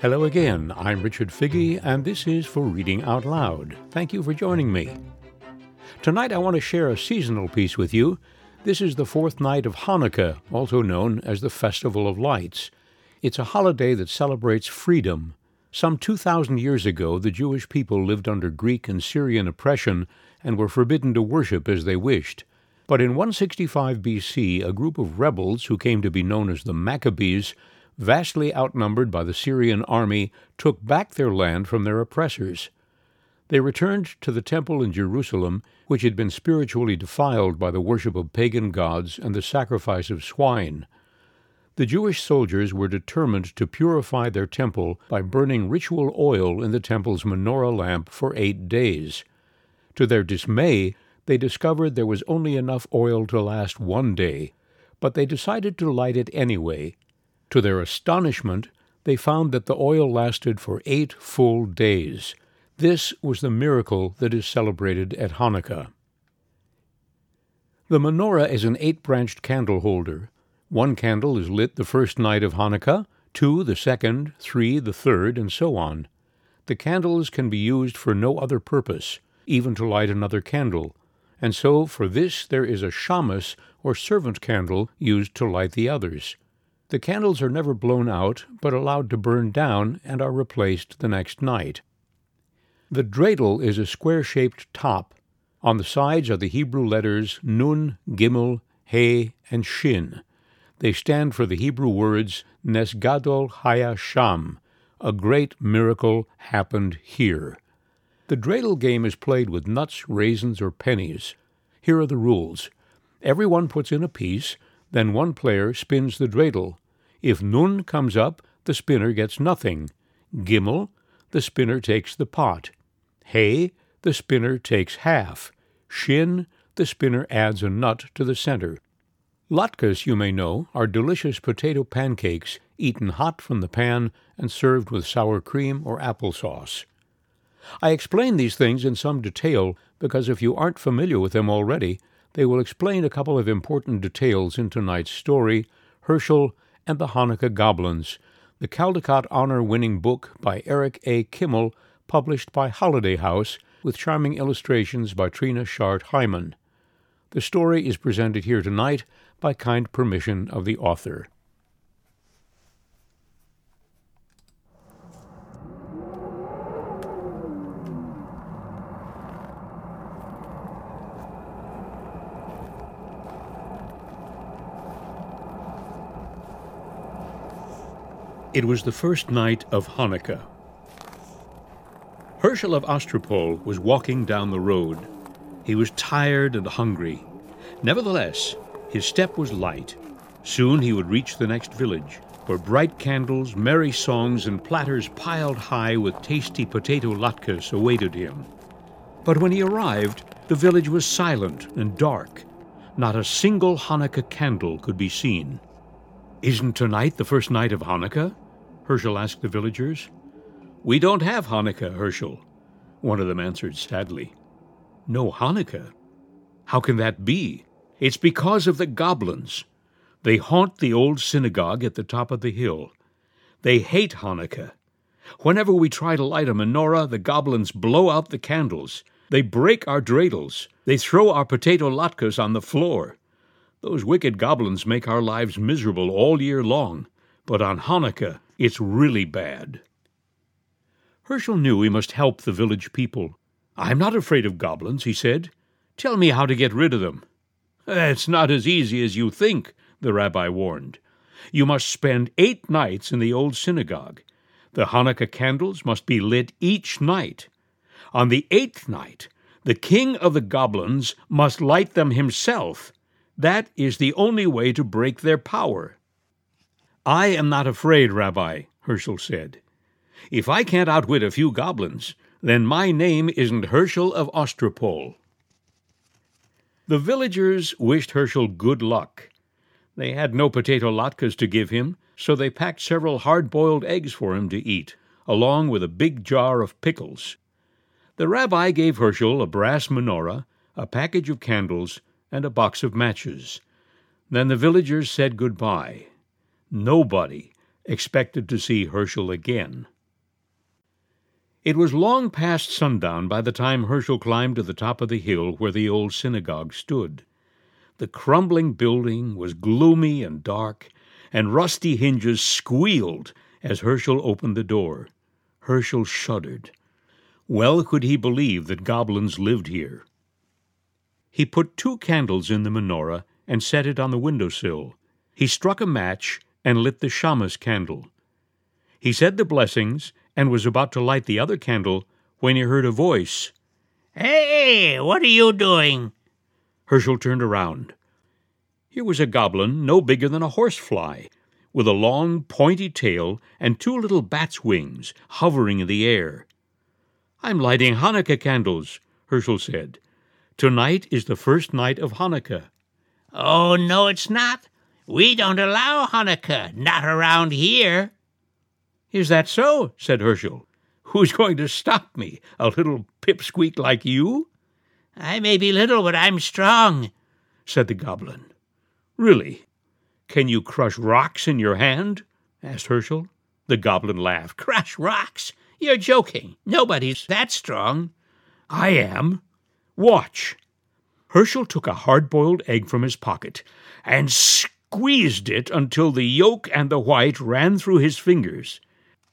Hello again, I'm Richard Figge, and this is for Reading Out Loud. Thank you for joining me. Tonight I want to share a seasonal piece with you. This is the fourth night of Hanukkah, also known as the Festival of Lights. It's a holiday that celebrates freedom. Some 2,000 years ago, the Jewish people lived under Greek and Syrian oppression and were forbidden to worship as they wished. But in 165 BC, a group of rebels who came to be known as the Maccabees vastly outnumbered by the Syrian army, took back their land from their oppressors. They returned to the temple in Jerusalem, which had been spiritually defiled by the worship of pagan gods and the sacrifice of swine. The Jewish soldiers were determined to purify their temple by burning ritual oil in the temple's menorah lamp for eight days. To their dismay, they discovered there was only enough oil to last one day, but they decided to light it anyway to their astonishment, they found that the oil lasted for eight full days. This was the miracle that is celebrated at Hanukkah. The menorah is an eight branched candle holder. One candle is lit the first night of Hanukkah, two the second, three the third, and so on. The candles can be used for no other purpose, even to light another candle, and so for this there is a shamus or servant candle used to light the others. The candles are never blown out, but allowed to burn down and are replaced the next night. The dreidel is a square shaped top. On the sides are the Hebrew letters Nun, Gimel, He, and Shin. They stand for the Hebrew words Nes Gadol Haya Sham, a great miracle happened here. The dreidel game is played with nuts, raisins, or pennies. Here are the rules. Everyone puts in a piece, then one player spins the dreidel. If Nun comes up, the spinner gets nothing. Gimel, the spinner takes the pot. He, the spinner takes half. Shin, the spinner adds a nut to the center. Latkes, you may know, are delicious potato pancakes eaten hot from the pan and served with sour cream or apple sauce. I explain these things in some detail because if you aren't familiar with them already, they will explain a couple of important details in tonight's story Herschel and the Hanukkah Goblins, the Caldecott honor winning book by Eric A. Kimmel, published by Holiday House, with charming illustrations by Trina Schart Hyman. The story is presented here tonight by kind permission of the author. It was the first night of Hanukkah. Herschel of Ostropol was walking down the road. He was tired and hungry. Nevertheless, his step was light. Soon he would reach the next village, where bright candles, merry songs, and platters piled high with tasty potato latkes awaited him. But when he arrived, the village was silent and dark. Not a single Hanukkah candle could be seen. Isn't tonight the first night of Hanukkah? Herschel asked the villagers. We don't have Hanukkah, Herschel. One of them answered sadly. No Hanukkah? How can that be? It's because of the goblins. They haunt the old synagogue at the top of the hill. They hate Hanukkah. Whenever we try to light a menorah, the goblins blow out the candles. They break our dreidels. They throw our potato latkes on the floor. Those wicked goblins make our lives miserable all year long. But on Hanukkah, it's really bad. Herschel knew he must help the village people. I'm not afraid of goblins, he said. Tell me how to get rid of them. It's not as easy as you think, the rabbi warned. You must spend eight nights in the old synagogue. The Hanukkah candles must be lit each night. On the eighth night, the king of the goblins must light them himself. That is the only way to break their power. I am not afraid, Rabbi, Herschel said. If I can't outwit a few goblins, then my name isn't Herschel of Ostropol. The villagers wished Herschel good luck. They had no potato latkes to give him, so they packed several hard boiled eggs for him to eat, along with a big jar of pickles. The rabbi gave Herschel a brass menorah, a package of candles, and a box of matches. Then the villagers said good bye. Nobody, expected to see Herschel again. It was long past sundown by the time Herschel climbed to the top of the hill where the old synagogue stood. The crumbling building was gloomy and dark, and rusty hinges squealed as Herschel opened the door. Herschel shuddered. Well could he believe that goblins lived here. He put two candles in the menorah and set it on the window sill. He struck a match and lit the shamas candle. He said the blessings and was about to light the other candle when he heard a voice. Hey, what are you doing? Herschel turned around. Here was a goblin no bigger than a horsefly, with a long, pointy tail and two little bat's wings hovering in the air. I'm lighting Hanukkah candles, Herschel said. Tonight is the first night of Hanukkah. Oh, no, it's not. We don't allow Hanukkah, not around here. Is that so? said Herschel. Who's going to stop me? A little pipsqueak like you? I may be little, but I'm strong, said the goblin. Really? Can you crush rocks in your hand? asked Herschel. The goblin laughed. Crush rocks? You're joking. Nobody's that strong. I am. Watch. Herschel took a hard boiled egg from his pocket and squeezed it until the yolk and the white ran through his fingers.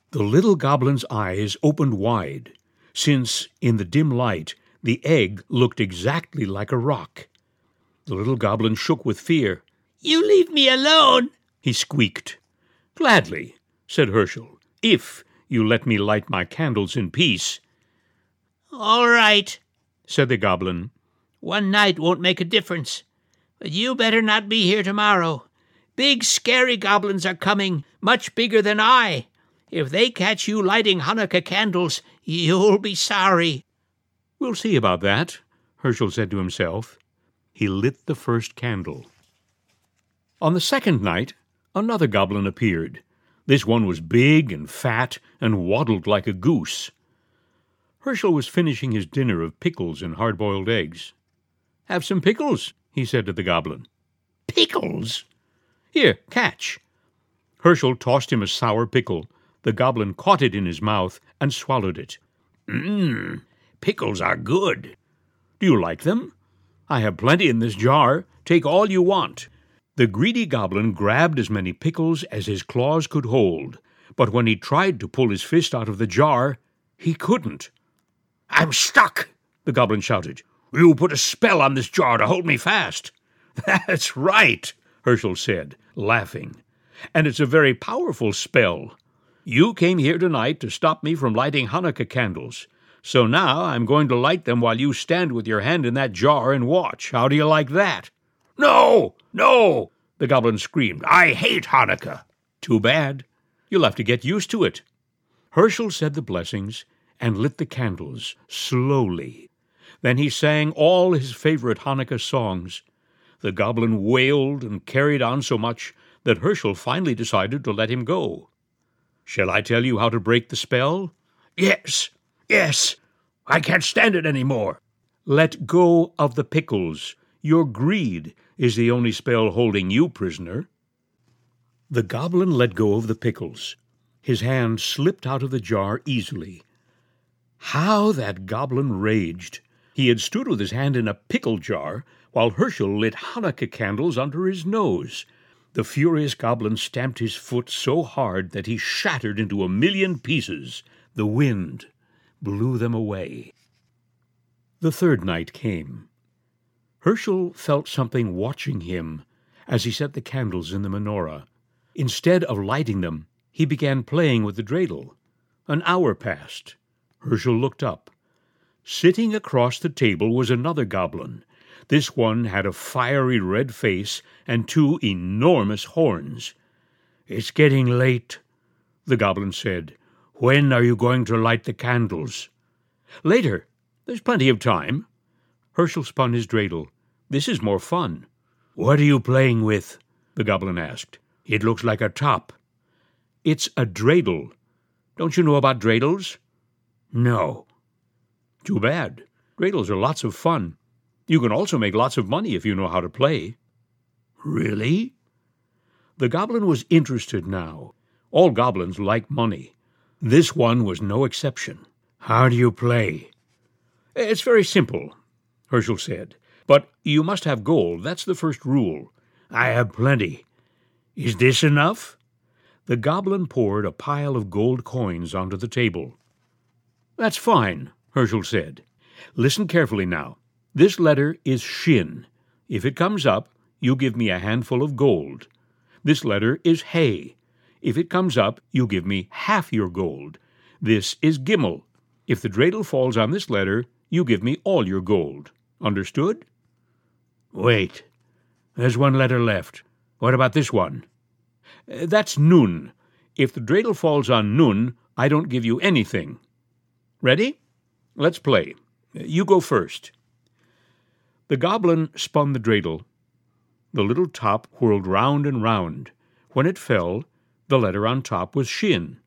The little goblin's eyes opened wide, since, in the dim light, the egg looked exactly like a rock. The little goblin shook with fear. You leave me alone, he squeaked. Gladly, said Herschel, if you let me light my candles in peace. All right, said the goblin. One night won't make a difference, but you better not be here tomorrow. Big, scary goblins are coming, much bigger than I. If they catch you lighting Hanukkah candles, you'll be sorry. We'll see about that, Herschel said to himself. He lit the first candle. On the second night, another goblin appeared. This one was big and fat and waddled like a goose. Herschel was finishing his dinner of pickles and hard boiled eggs. Have some pickles, he said to the goblin. Pickles? Here, catch. Herschel tossed him a sour pickle the goblin caught it in his mouth and swallowed it. Mmm, pickles are good. Do you like them? I have plenty in this jar. Take all you want. The greedy goblin grabbed as many pickles as his claws could hold, but when he tried to pull his fist out of the jar, he couldn't. I'm stuck, the goblin shouted. You put a spell on this jar to hold me fast. That's right, Herschel said, laughing. And it's a very powerful spell. You came here tonight to stop me from lighting Hanukkah candles. So now I'm going to light them while you stand with your hand in that jar and watch. How do you like that? No, no, the goblin screamed. I hate Hanukkah. Too bad. You'll have to get used to it. Herschel said the blessings and lit the candles slowly. Then he sang all his favorite Hanukkah songs. The goblin wailed and carried on so much that Herschel finally decided to let him go. Shall I tell you how to break the spell? Yes, yes. I can't stand it any more. Let go of the pickles. Your greed is the only spell holding you prisoner. The goblin let go of the pickles. His hand slipped out of the jar easily. How that goblin raged! He had stood with his hand in a pickle jar while Herschel lit Hanukkah candles under his nose. The furious goblin stamped his foot so hard that he shattered into a million pieces. The wind blew them away. The third night came. Herschel felt something watching him as he set the candles in the menorah. Instead of lighting them, he began playing with the dreidel. An hour passed. Herschel looked up. Sitting across the table was another goblin, this one had a fiery red face and two enormous horns. It's getting late, the goblin said. When are you going to light the candles? Later. There's plenty of time. Herschel spun his dreidel. This is more fun. What are you playing with? the goblin asked. It looks like a top. It's a dreidel. Don't you know about dreidels? No. Too bad. Dreidels are lots of fun. You can also make lots of money if you know how to play. Really? The goblin was interested now. All goblins like money. This one was no exception. How do you play? It's very simple, Herschel said. But you must have gold. That's the first rule. I have plenty. Is this enough? The goblin poured a pile of gold coins onto the table. That's fine, Herschel said. Listen carefully now. This letter is shin. If it comes up, you give me a handful of gold. This letter is hay. If it comes up, you give me half your gold. This is gimel. If the dreidel falls on this letter, you give me all your gold. Understood? Wait. There's one letter left. What about this one? Uh, that's nun. If the dreidel falls on nun, I don't give you anything. Ready? Let's play. You go first. The goblin spun the dreidel. The little top whirled round and round. When it fell, the letter on top was shin.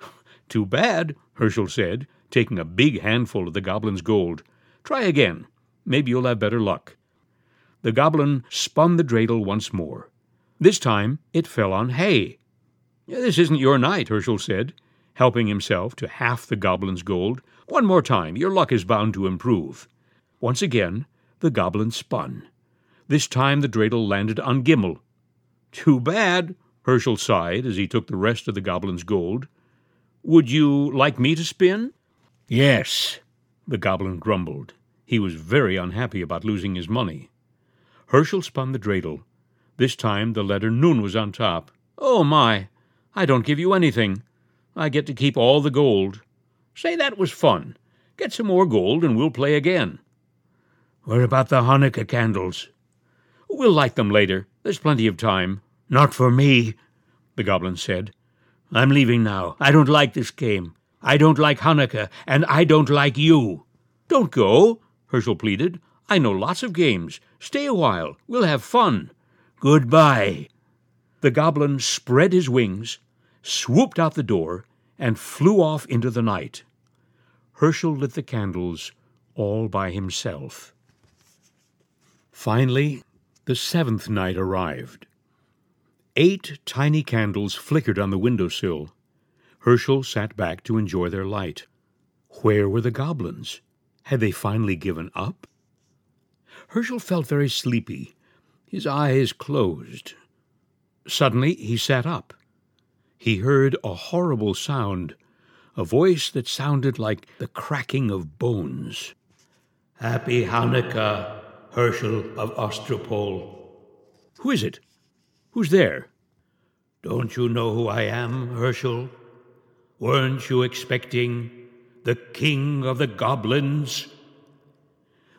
Too bad, Herschel said, taking a big handful of the goblin's gold. Try again. Maybe you'll have better luck. The goblin spun the dreidel once more. This time it fell on hay. This isn't your night, Herschel said, helping himself to half the goblin's gold. One more time, your luck is bound to improve. Once again, the goblin spun. This time the dreidel landed on Gimel. Too bad, Herschel sighed as he took the rest of the goblin's gold. Would you like me to spin? Yes, the goblin grumbled. He was very unhappy about losing his money. Herschel spun the dreidel. This time the letter Nun was on top. Oh my! I don't give you anything. I get to keep all the gold. Say that was fun. Get some more gold and we'll play again. What about the Hanukkah candles? We'll light them later. There's plenty of time. Not for me, the goblin said. I'm leaving now. I don't like this game. I don't like Hanukkah, and I don't like you. Don't go, Herschel pleaded. I know lots of games. Stay a while. We'll have fun. Goodbye. The goblin spread his wings, swooped out the door, and flew off into the night. Herschel lit the candles all by himself. Finally, the seventh night arrived. Eight tiny candles flickered on the window sill. Herschel sat back to enjoy their light. Where were the goblins? Had they finally given up? Herschel felt very sleepy. His eyes closed. Suddenly he sat up. He heard a horrible sound, a voice that sounded like the cracking of bones. Happy Hanukkah, Herschel of Ostropol. Who is it? Who's there? Don't you know who I am, Herschel? Weren't you expecting the king of the goblins?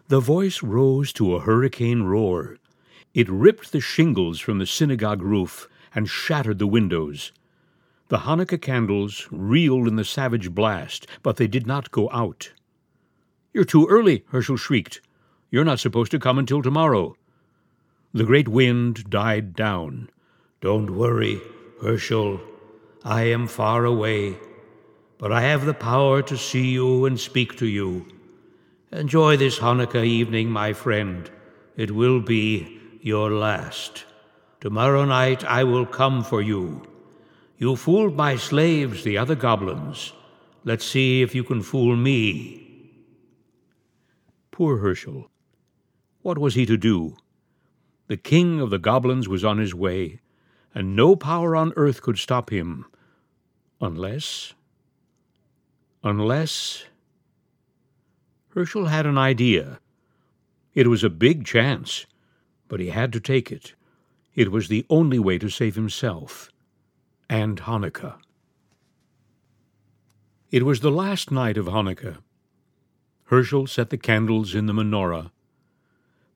The voice rose to a hurricane roar. It ripped the shingles from the synagogue roof and shattered the windows. The Hanukkah candles reeled in the savage blast, but they did not go out. You're too early, Herschel shrieked. You're not supposed to come until tomorrow. The great wind died down. Don't worry, Herschel. I am far away, but I have the power to see you and speak to you. Enjoy this Hanukkah evening, my friend. It will be your last. Tomorrow night I will come for you. You fooled my slaves, the other goblins. Let's see if you can fool me. Poor Herschel. What was he to do? The king of the goblins was on his way, and no power on earth could stop him. Unless. Unless. Herschel had an idea. It was a big chance, but he had to take it. It was the only way to save himself and Hanukkah. It was the last night of Hanukkah. Herschel set the candles in the menorah.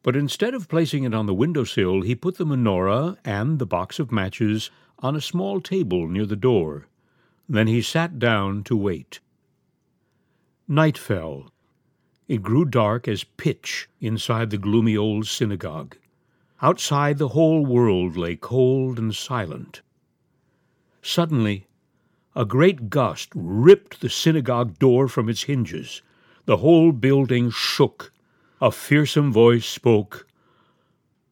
But instead of placing it on the window sill, he put the menorah and the box of matches on a small table near the door. Then he sat down to wait. Night fell. It grew dark as pitch inside the gloomy old synagogue. Outside, the whole world lay cold and silent. Suddenly, a great gust ripped the synagogue door from its hinges. The whole building shook. A fearsome voice spoke.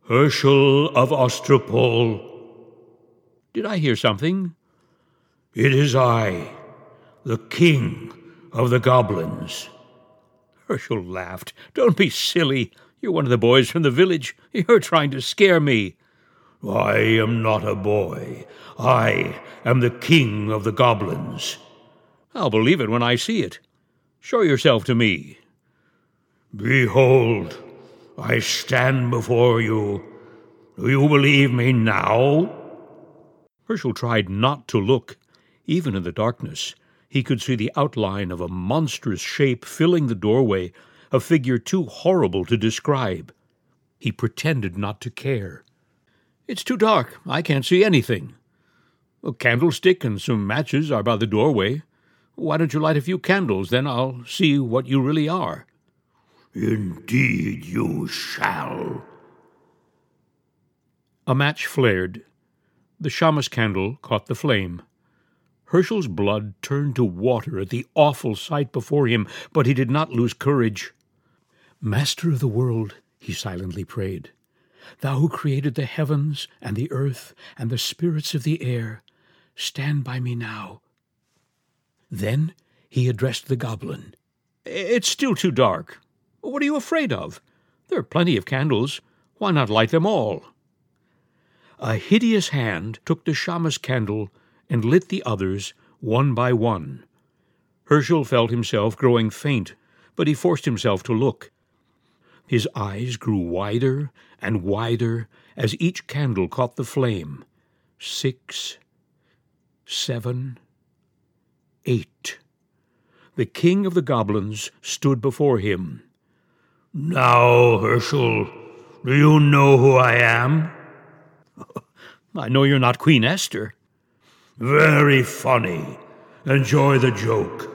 Herschel of Ostropol. Did I hear something? It is I, the king of the goblins. Herschel laughed. Don't be silly. You're one of the boys from the village. You're trying to scare me. I am not a boy. I am the king of the goblins. I'll believe it when I see it. Show yourself to me. Behold, I stand before you. Do you believe me now? Herschel tried not to look. Even in the darkness, he could see the outline of a monstrous shape filling the doorway, a figure too horrible to describe. He pretended not to care. It's too dark. I can't see anything. A candlestick and some matches are by the doorway. Why don't you light a few candles? Then I'll see what you really are. Indeed, you shall. A match flared. The shamus candle caught the flame. Herschel's blood turned to water at the awful sight before him, but he did not lose courage. Master of the world, he silently prayed, thou who created the heavens and the earth and the spirits of the air, stand by me now. Then he addressed the goblin. It's still too dark. What are you afraid of? There are plenty of candles. Why not light them all? A hideous hand took the shamus candle and lit the others one by one. Herschel felt himself growing faint, but he forced himself to look. His eyes grew wider and wider as each candle caught the flame. Six, seven, eight. The king of the goblins stood before him. Now, Herschel, do you know who I am? I know you're not Queen Esther. Very funny. Enjoy the joke.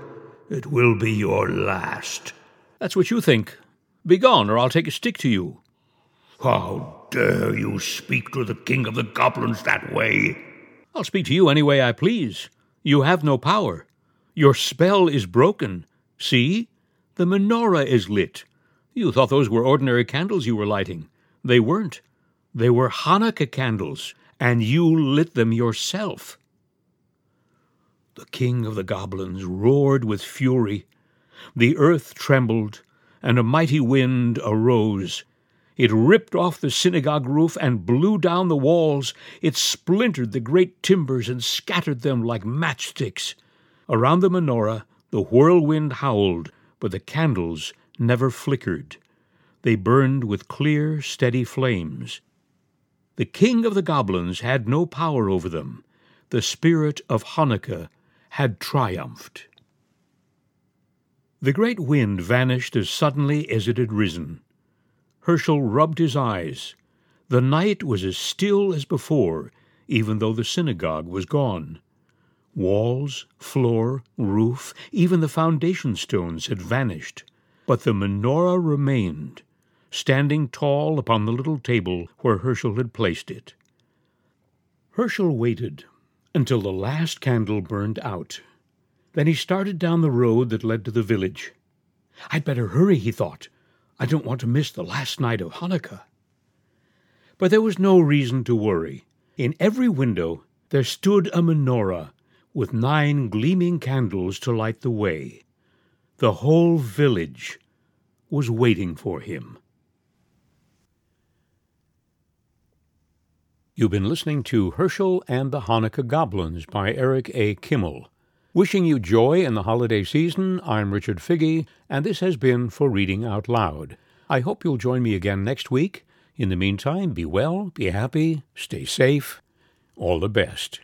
It will be your last. That's what you think. Begone, or I'll take a stick to you. How dare you speak to the king of the goblins that way? I'll speak to you any way I please. You have no power. Your spell is broken. See? The menorah is lit. You thought those were ordinary candles you were lighting. They weren't. They were Hanukkah candles, and you lit them yourself. The king of the goblins roared with fury. The earth trembled, and a mighty wind arose. It ripped off the synagogue roof and blew down the walls. It splintered the great timbers and scattered them like matchsticks. Around the menorah, the whirlwind howled, but the candles never flickered. They burned with clear, steady flames. The king of the goblins had no power over them. The spirit of Hanukkah had triumphed. The great wind vanished as suddenly as it had risen. Herschel rubbed his eyes. The night was as still as before, even though the synagogue was gone. Walls, floor, roof, even the foundation stones had vanished but the menorah remained, standing tall upon the little table where Herschel had placed it. Herschel waited until the last candle burned out. Then he started down the road that led to the village. I'd better hurry, he thought. I don't want to miss the last night of Hanukkah. But there was no reason to worry. In every window there stood a menorah with nine gleaming candles to light the way. The whole village was waiting for him. You've been listening to Herschel and the Hanukkah Goblins by Eric A. Kimmel. Wishing you joy in the holiday season, I'm Richard Figge, and this has been For Reading Out Loud. I hope you'll join me again next week. In the meantime, be well, be happy, stay safe. All the best.